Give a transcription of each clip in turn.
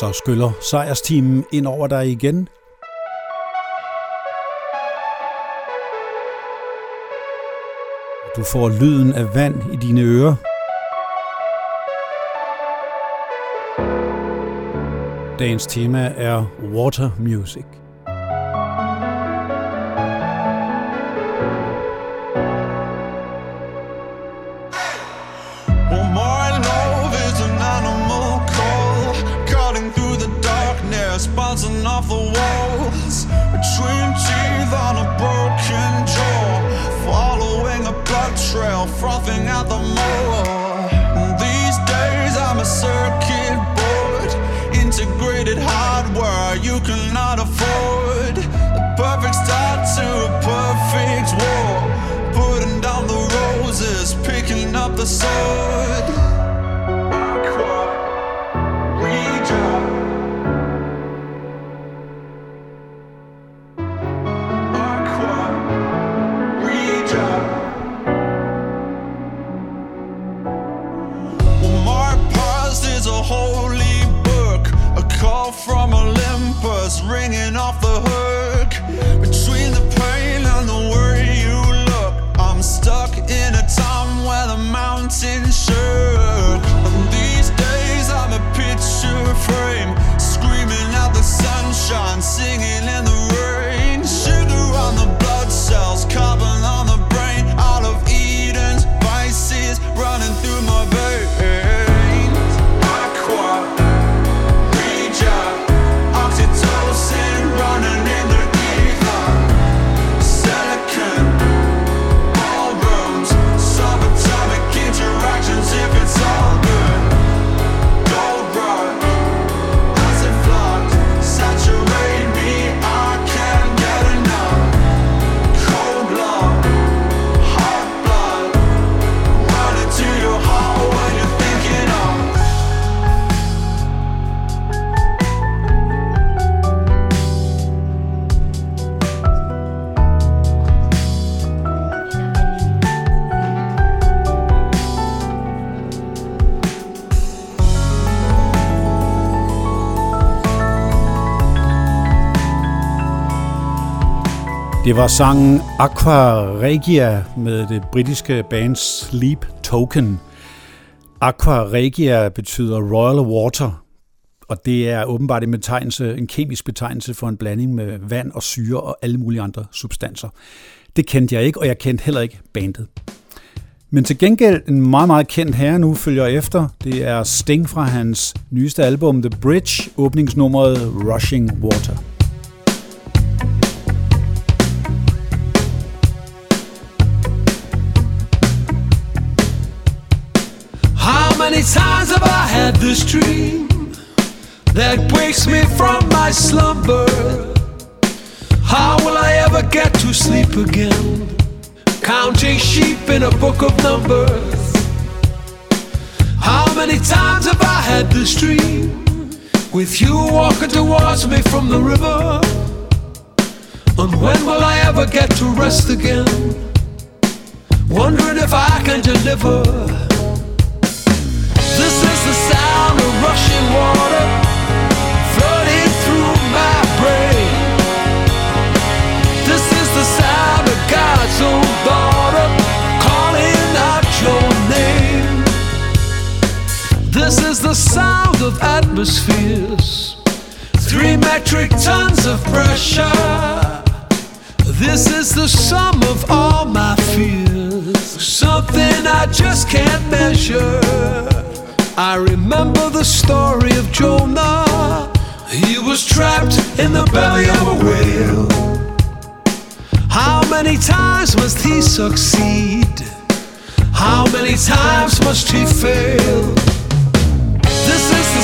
Så skyller sejrsteamen ind over dig igen. Du får lyden af vand i dine ører. Dagens tema er water music. Det var sangen Aqua Regia med det britiske band Sleep Token. Aqua Regia betyder Royal Water, og det er åbenbart en, betegnelse, en kemisk betegnelse for en blanding med vand og syre og alle mulige andre substanser. Det kendte jeg ikke, og jeg kendte heller ikke bandet. Men til gengæld en meget, meget kendt herre nu følger efter. Det er Sting fra hans nyeste album The Bridge, åbningsnummeret Rushing Water. Had this dream that wakes me from my slumber? How will I ever get to sleep again? Counting sheep in a book of numbers. How many times have I had this dream with you walking towards me from the river? And when will I ever get to rest again? Wondering if I can deliver. Of atmospheres, three metric tons of pressure. This is the sum of all my fears, something I just can't measure. I remember the story of Jonah. He was trapped in the belly of a whale. How many times must he succeed? How many times must he fail?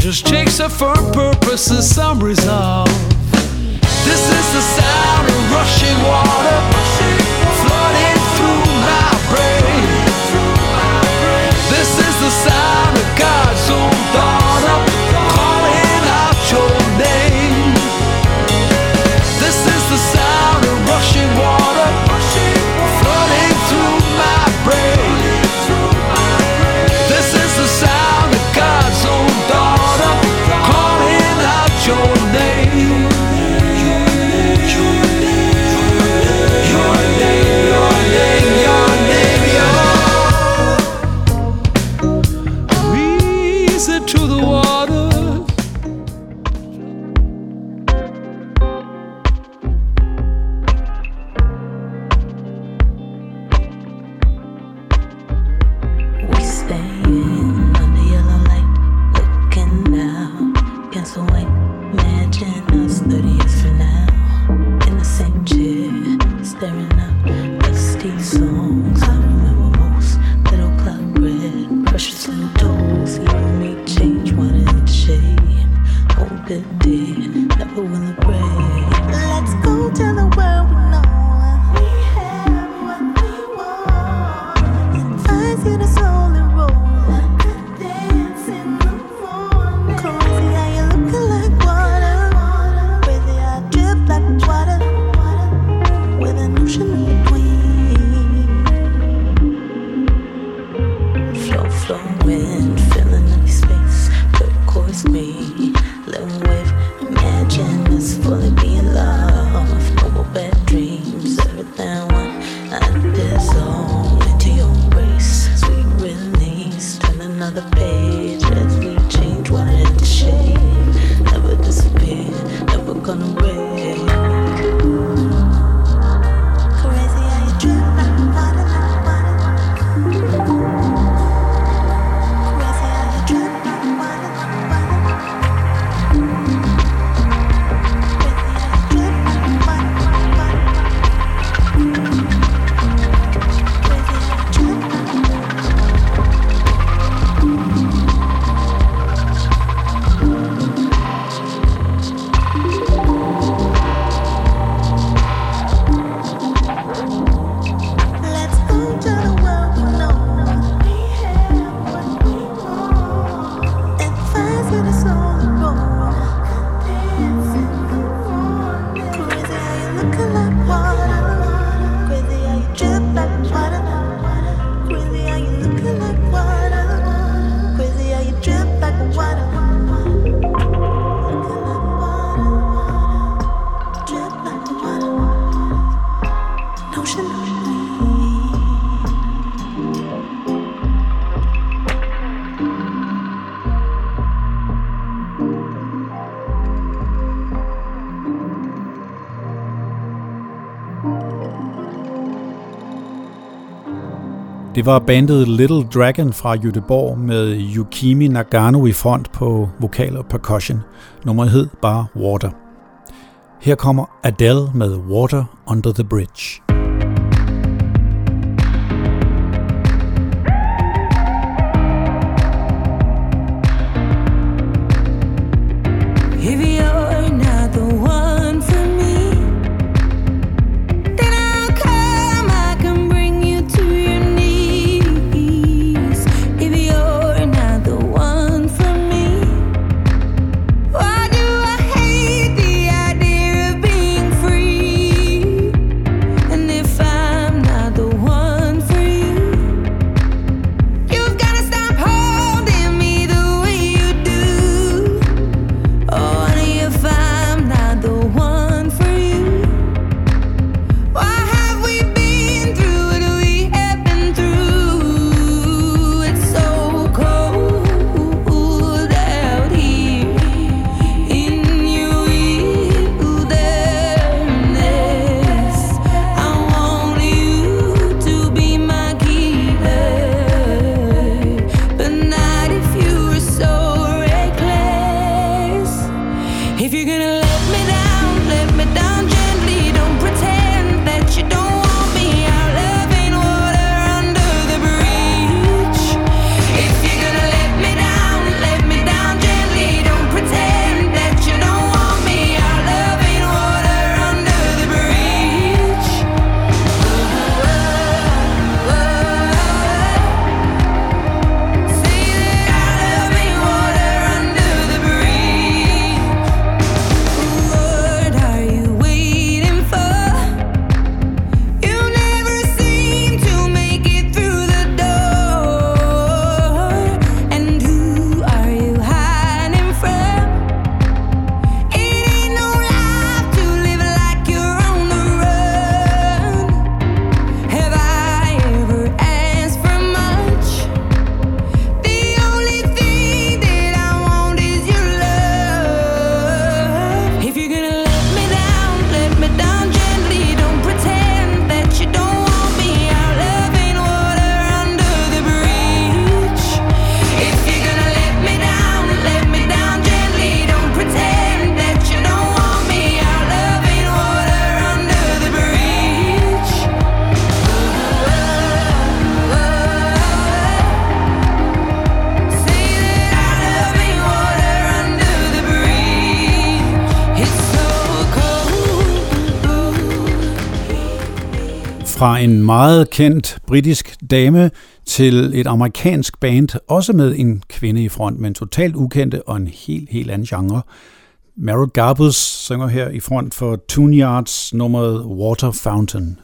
just takes a firm purpose and some resolve. This is the sound of rushing water flooding through my brain. This is the sound of God's own. Var bandet Little Dragon fra Göteborg med Yukimi Nagano i front på vokal og percussion. Nummeret hed bare Water. Her kommer Adele med Water Under the Bridge. Fra en meget kendt britisk dame til et amerikansk band, også med en kvinde i front, men totalt ukendte og en helt, helt anden genre. Meryl Garbus synger her i front for Tune Yards nummeret Water Fountain.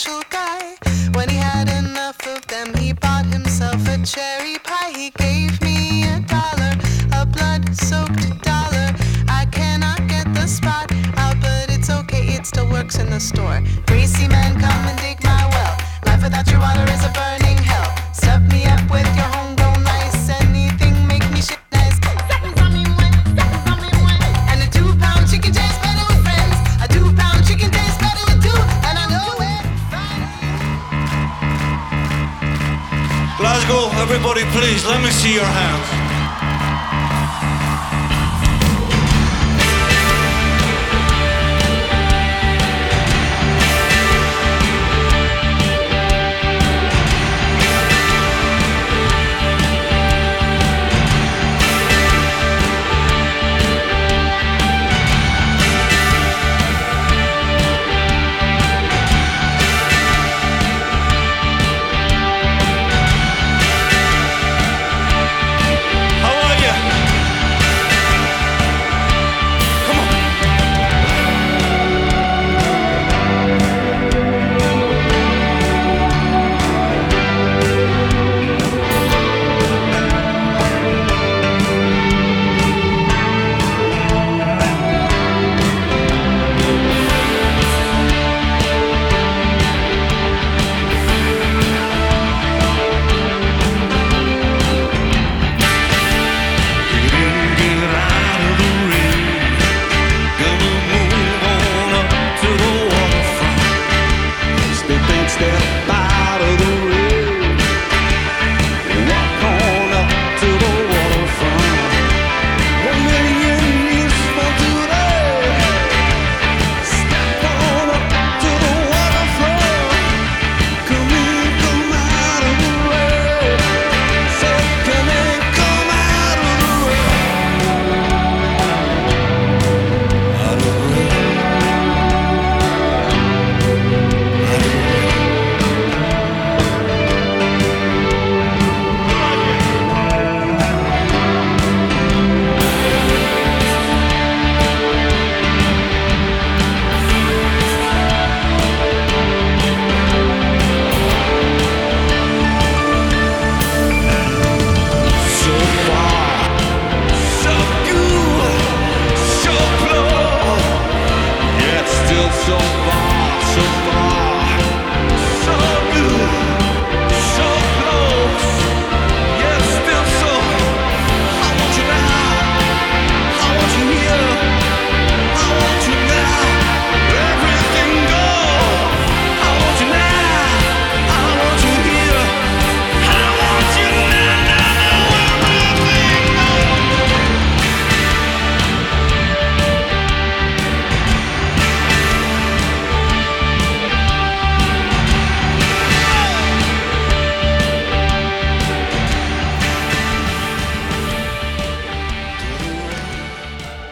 special guy. When he had enough of them, he bought himself a cherry pie. He gave me a dollar, a blood soaked dollar. I cannot get the spot out, but it's okay, it still works in the store. Greasy man, come and dig. Please let me see your hands.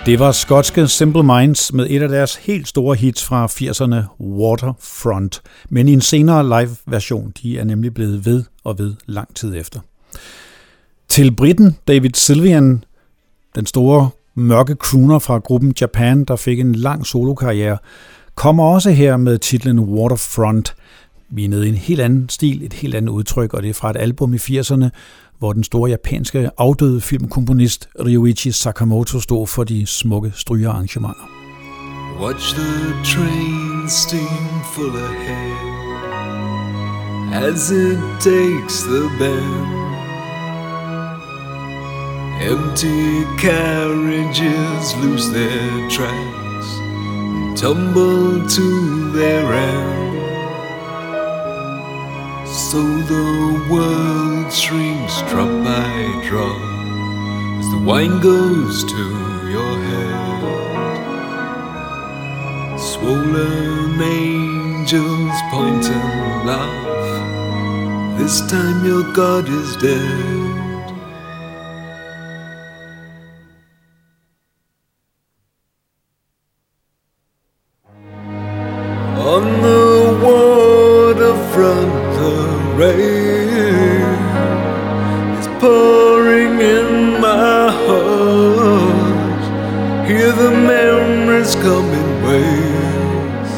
Det var skotske Simple Minds med et af deres helt store hits fra 80'erne, Waterfront, men i en senere live-version. De er nemlig blevet ved og ved lang tid efter. Til Britten David Sylvian, den store mørke crooner fra gruppen Japan, der fik en lang solokarriere, kommer også her med titlen Waterfront. Vi er nede i en helt anden stil, et helt andet udtryk, og det er fra et album i 80'erne, hvor den store japanske afdøde filmkomponist Ryuichi Sakamoto stod for de smukke strygearrangementer. Watch the train steam full ahead. As it takes the bend. Empty carriages lose their tracks Tumble to their end. So the world shrinks drop by drop as the wine goes to your head. Swollen angels point and laugh. This time your God is dead. On the rain is pouring in my heart. Hear the memories come in waves,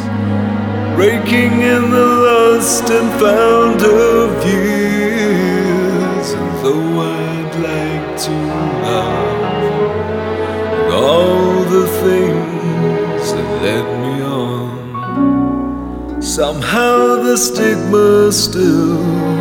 breaking in the lost and found of years. And though I'd Somehow the stigma still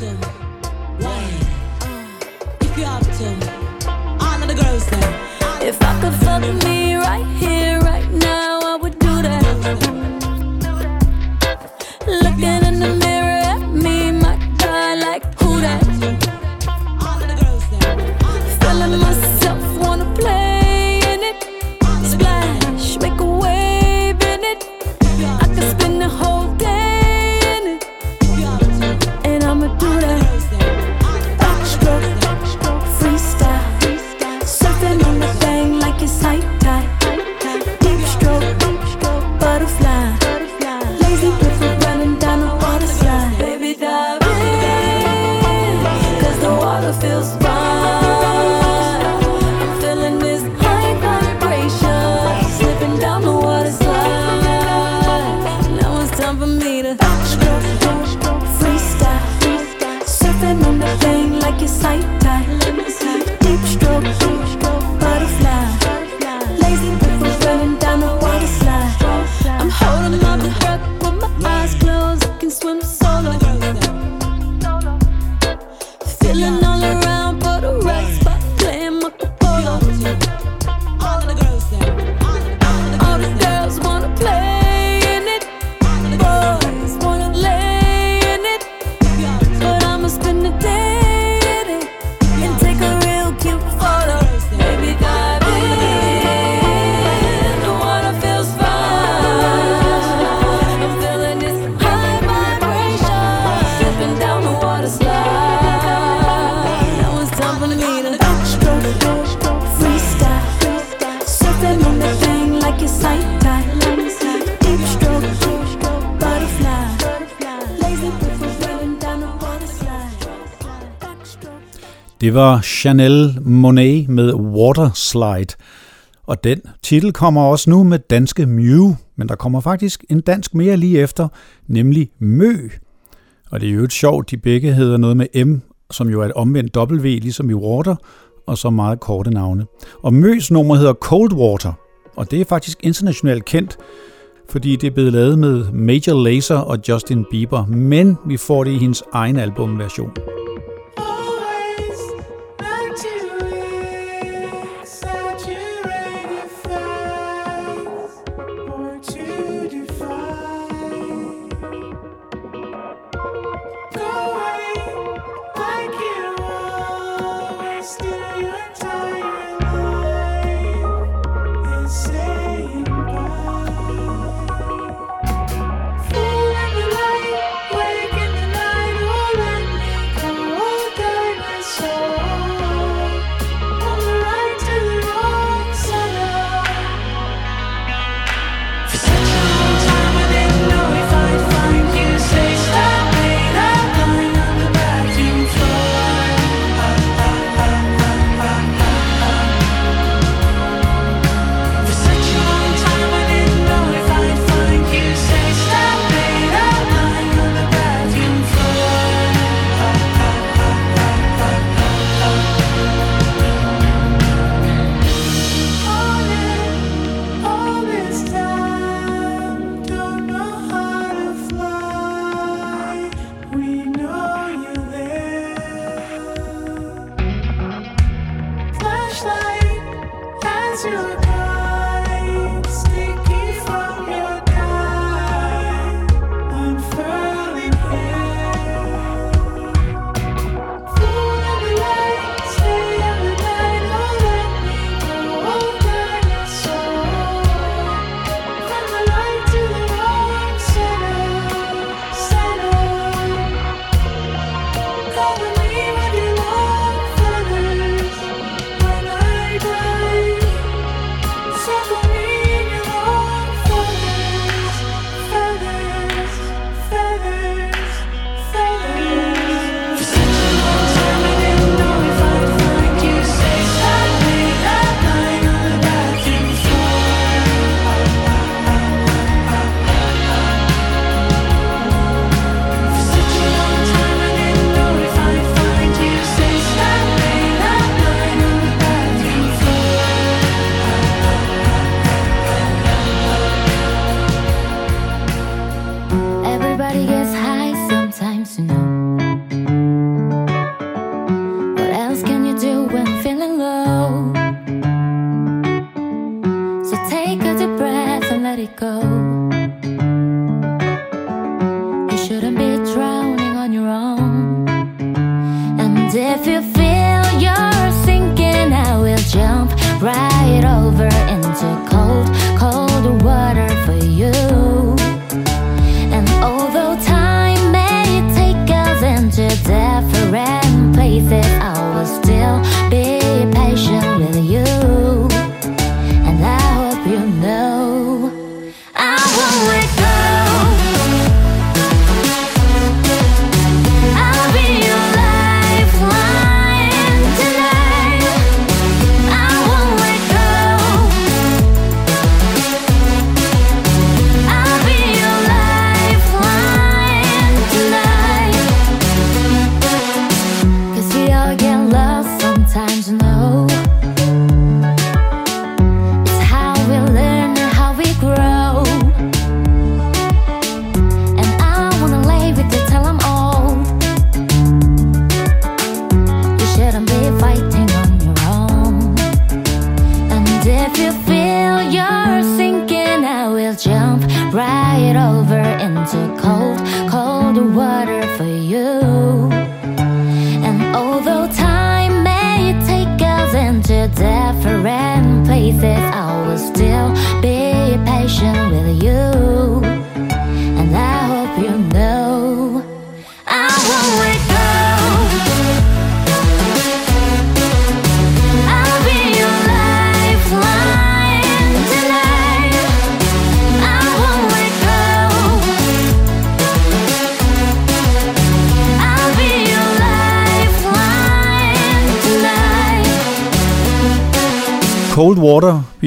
wine. Uh, if you have to, the girls them. If I could fuck me right here, Det var Chanel Monet med Water Slide. Og den titel kommer også nu med danske Mew, men der kommer faktisk en dansk mere lige efter, nemlig Mø. Og det er jo et sjovt, de begge hedder noget med M, som jo er et omvendt W, ligesom i Water, og så meget korte navne. Og Møs nummer hedder Cold Water, og det er faktisk internationalt kendt, fordi det er blevet lavet med Major Lazer og Justin Bieber, men vi får det i hendes egen albumversion.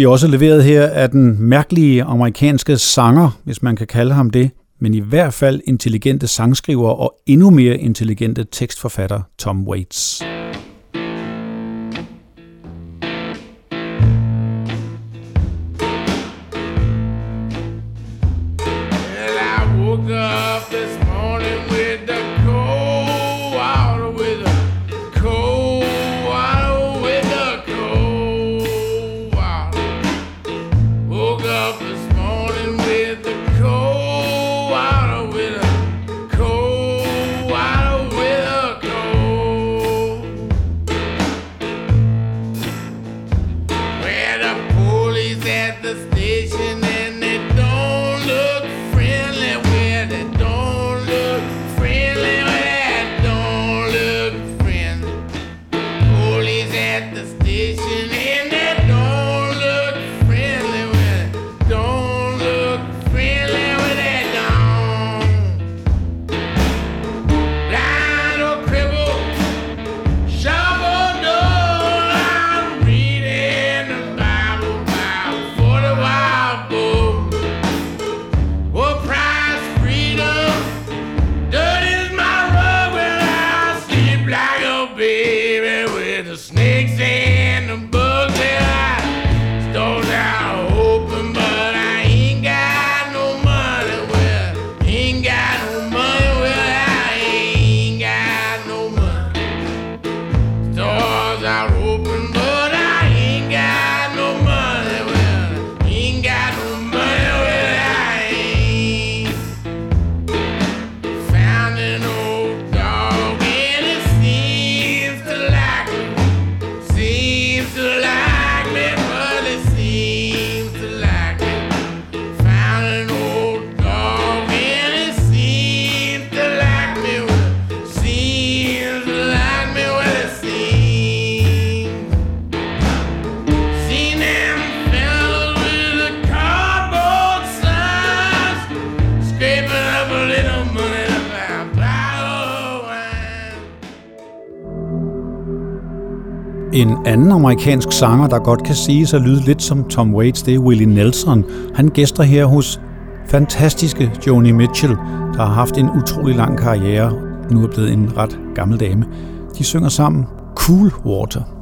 Vi også leveret her af den mærkelige amerikanske sanger, hvis man kan kalde ham det, men i hvert fald intelligente sangskriver og endnu mere intelligente tekstforfatter Tom Waits. En anden amerikansk sanger, der godt kan sige sig lyde lidt som Tom Waits, det er Willie Nelson. Han gæster her hos fantastiske Joni Mitchell, der har haft en utrolig lang karriere, nu er blevet en ret gammel dame. De synger sammen Cool Water.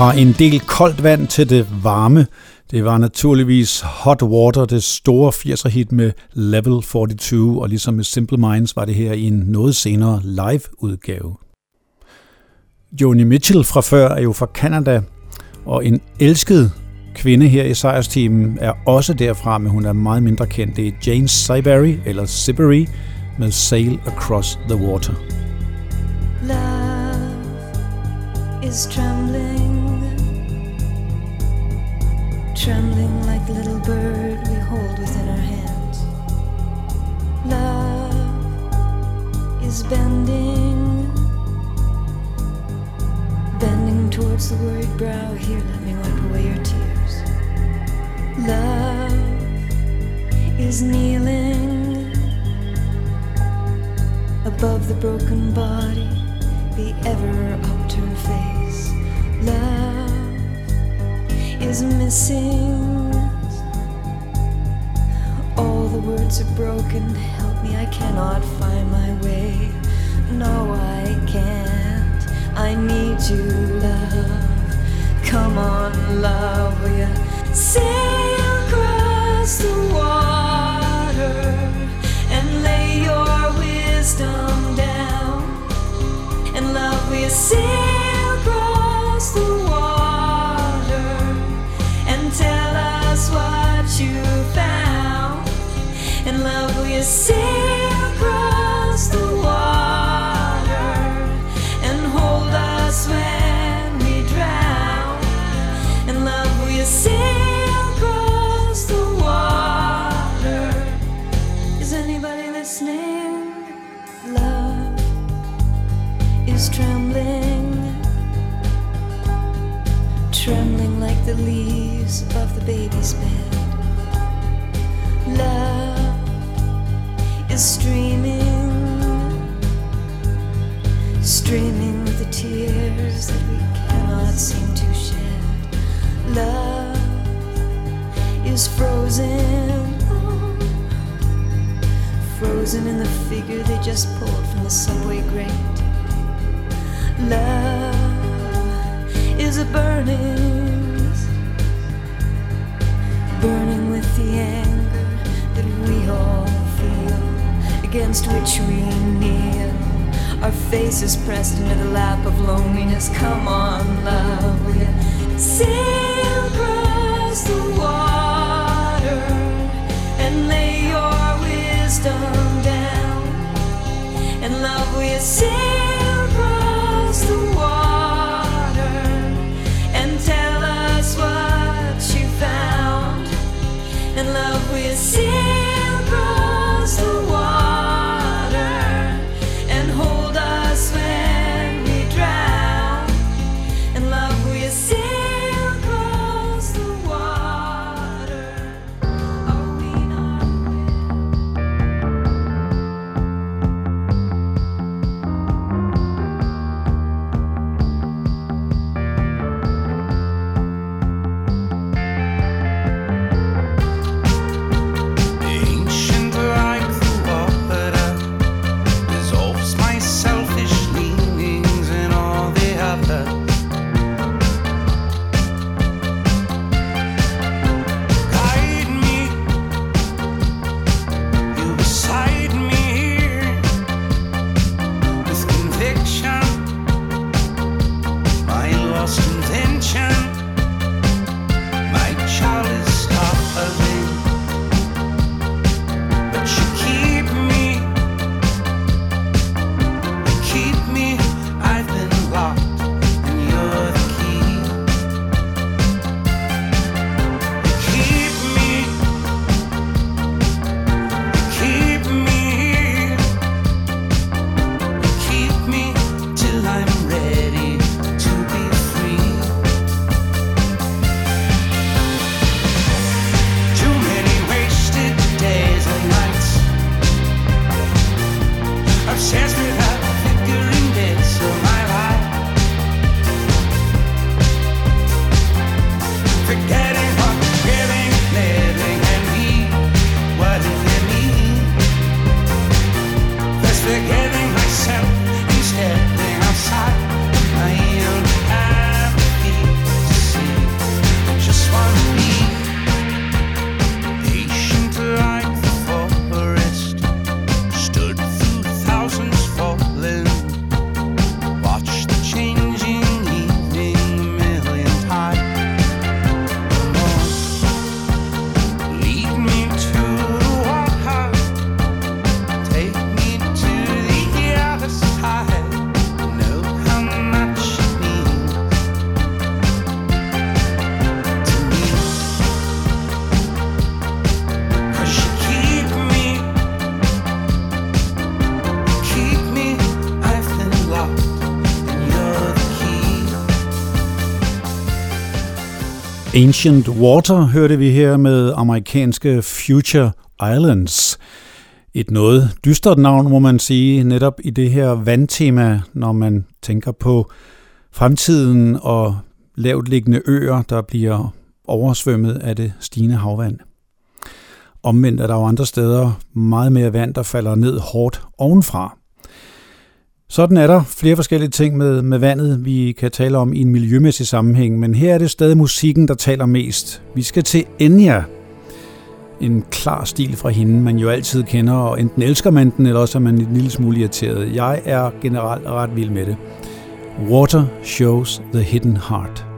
Fra en del koldt vand til det varme. Det var naturligvis Hot Water, det store 80'er hit med Level 42, og ligesom med Simple Minds var det her i en noget senere live-udgave. Joni Mitchell fra før er jo fra Canada, og en elsket kvinde her i sejrsteamen er også derfra, men hun er meget mindre kendt. Det er Jane Siberry, eller Siberry, med Sail Across the Water. Love is trembling, trembling like the little bird we hold within our hands. Love is bending, bending towards the worried brow. Here, let me wipe away your tears. Love is kneeling above the broken body, the ever upturned face. Love is missing. All the words are broken. Help me, I cannot find my way. No, I can't. I need you, love. Come on, love, will you sail across the water and lay your wisdom down? And love, will you sail across the water see they just pulled from the subway grate. Love is a burning, burning with the anger that we all feel, against which we kneel. Our faces pressed into the lap of loneliness. Come on, love, will you sail across the water and lay your wisdom? And love, you sail across the water and tell us what you found? And love, you sail Ancient Water hørte vi her med amerikanske Future Islands. Et noget dystert navn, må man sige, netop i det her vandtema, når man tænker på fremtiden og lavt liggende øer, der bliver oversvømmet af det stigende havvand. Omvendt er der jo andre steder meget mere vand, der falder ned hårdt ovenfra. Sådan er der flere forskellige ting med, med vandet, vi kan tale om i en miljømæssig sammenhæng, men her er det stadig musikken, der taler mest. Vi skal til Enya, en klar stil fra hende, man jo altid kender, og enten elsker man den, eller også er man en lille smule irriteret. Jeg er generelt ret vild med det. Water shows the hidden heart.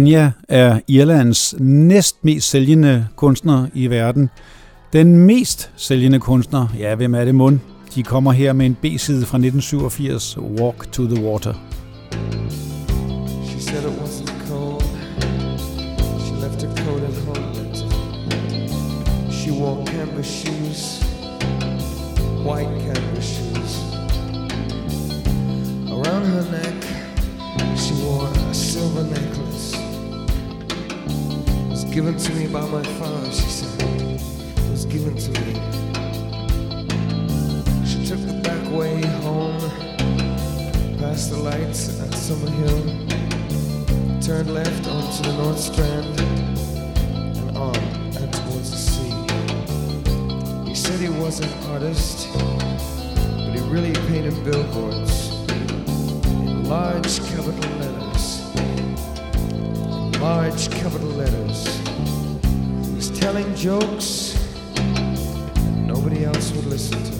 Enya er Irlands næst mest sælgende kunstner i verden. Den mest sælgende kunstner, ja, hvem er det mund? De kommer her med en B-side fra 1987, Walk to the Water. She said it wasn't cold. She left her coat at home. She wore canvas shoes, white canvas shoes. Around her neck, she wore a silver necklace. Given to me by my father, she said. It was given to me. She took the back way home, past the lights at Summer Hill, turned left onto the North Strand, and on and towards the sea. He said he was an artist, but he really painted billboards in large capital letters. Large capital letters. Telling jokes, nobody else would listen to.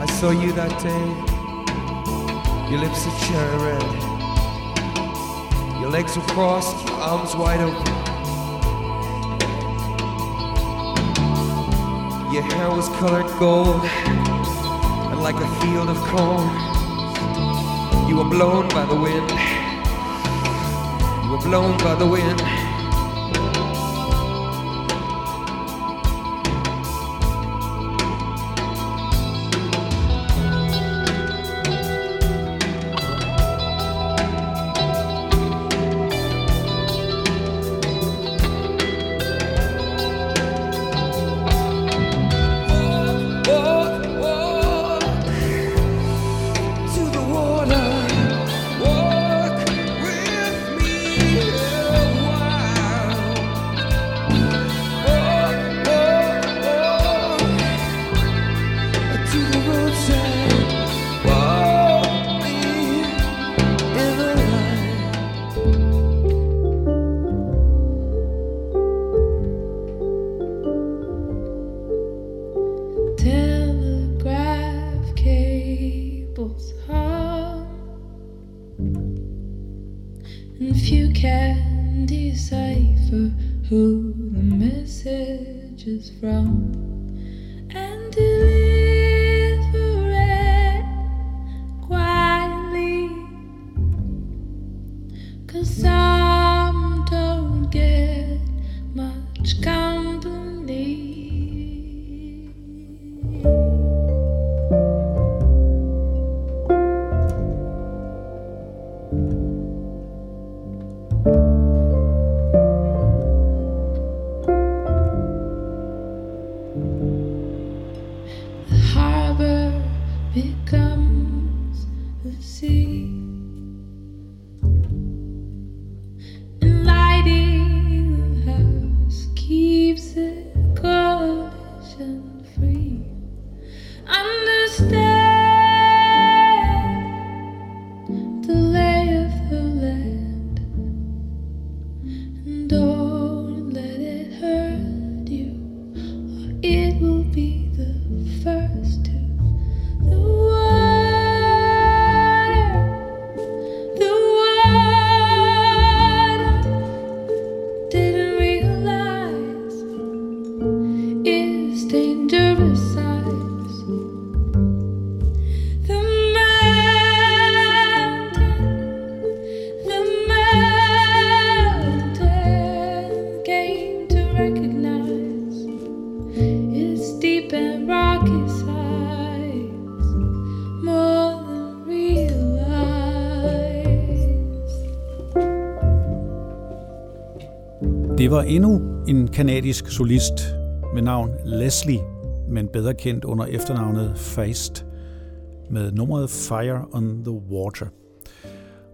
I saw you that day. Your lips are cherry red. Your legs were crossed, your arms wide open. Your hair was colored gold, and like a field of corn, you were blown by the wind. You were blown by the wind. var endnu en kanadisk solist med navn Leslie, men bedre kendt under efternavnet Feist, med nummeret Fire on the Water.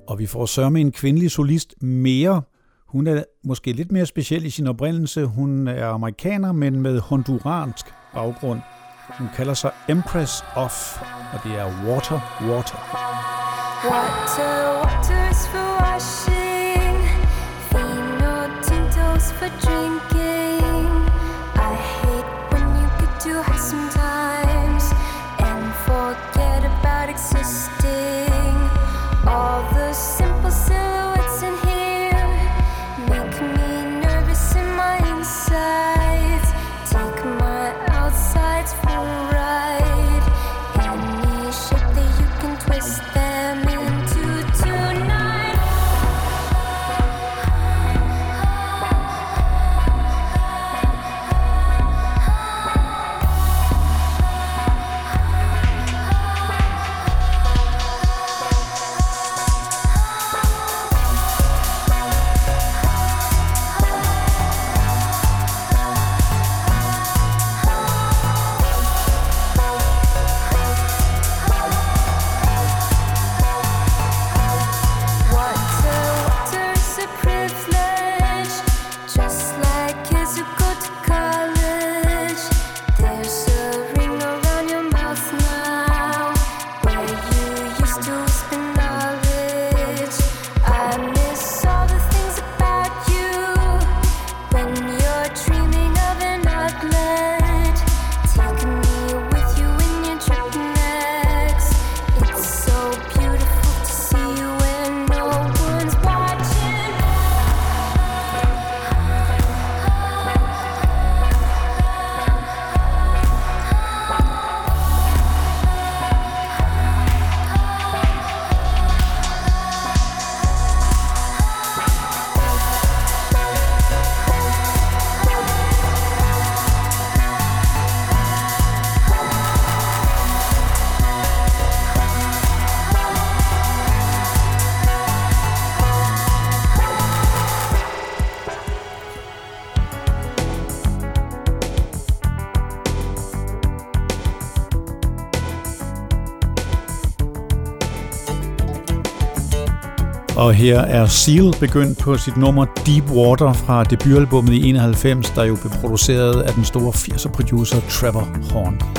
Og vi får sørme en kvindelig solist mere. Hun er måske lidt mere speciel i sin oprindelse. Hun er amerikaner, men med honduransk baggrund. Hun kalder sig Empress of, og det er Water Water. Water, water is for washing. for drinking. I hate when you get too high sometimes. her er Seal begyndt på sit nummer Deep Water fra debutalbummet i 91, der jo blev produceret af den store 80'er-producer Trevor Horn.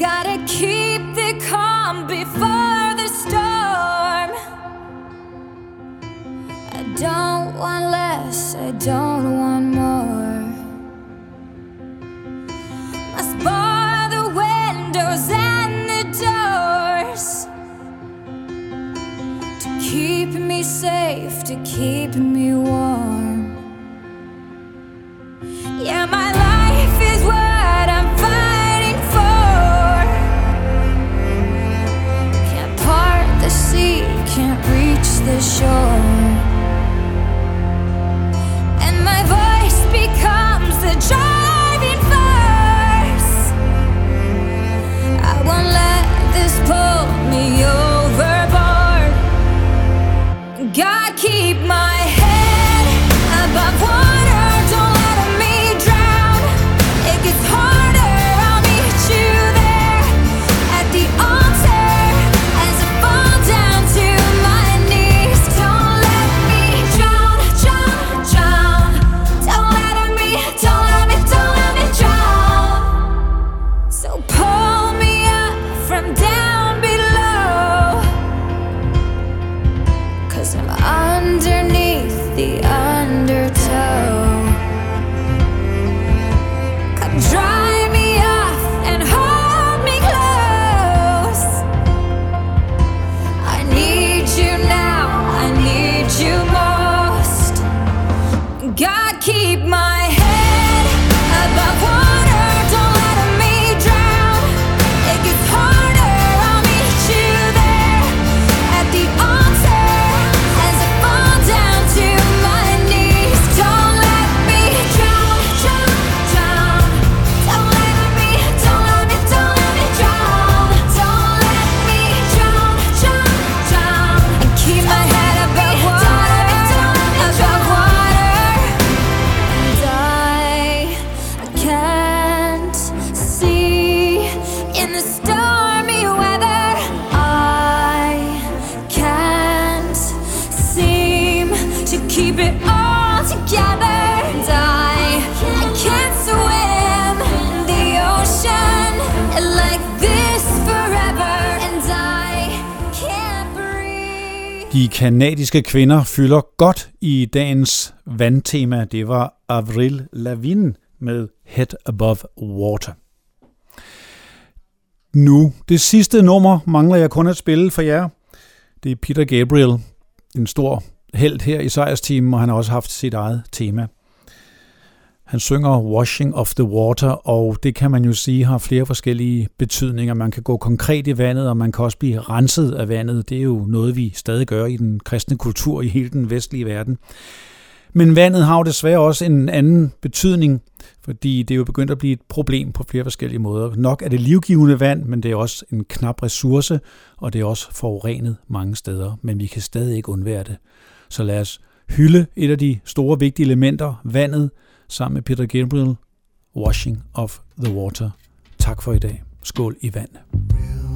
Gotta keep the calm before the storm. I don't want less, I don't want kanadiske kvinder fylder godt i dagens vandtema. Det var Avril Lavigne med Head Above Water. Nu, det sidste nummer mangler jeg kun at spille for jer. Det er Peter Gabriel, en stor held her i sejrsteamen, og han har også haft sit eget tema. Han synger Washing of the Water, og det kan man jo sige har flere forskellige betydninger. Man kan gå konkret i vandet, og man kan også blive renset af vandet. Det er jo noget, vi stadig gør i den kristne kultur i hele den vestlige verden. Men vandet har jo desværre også en anden betydning, fordi det er jo begyndt at blive et problem på flere forskellige måder. Nok er det livgivende vand, men det er også en knap ressource, og det er også forurenet mange steder, men vi kan stadig ikke undvære det. Så lad os hylde et af de store vigtige elementer, vandet, sammen med Peter Gabriel, Washing of the Water. Tak for i dag. Skål i vand. Real.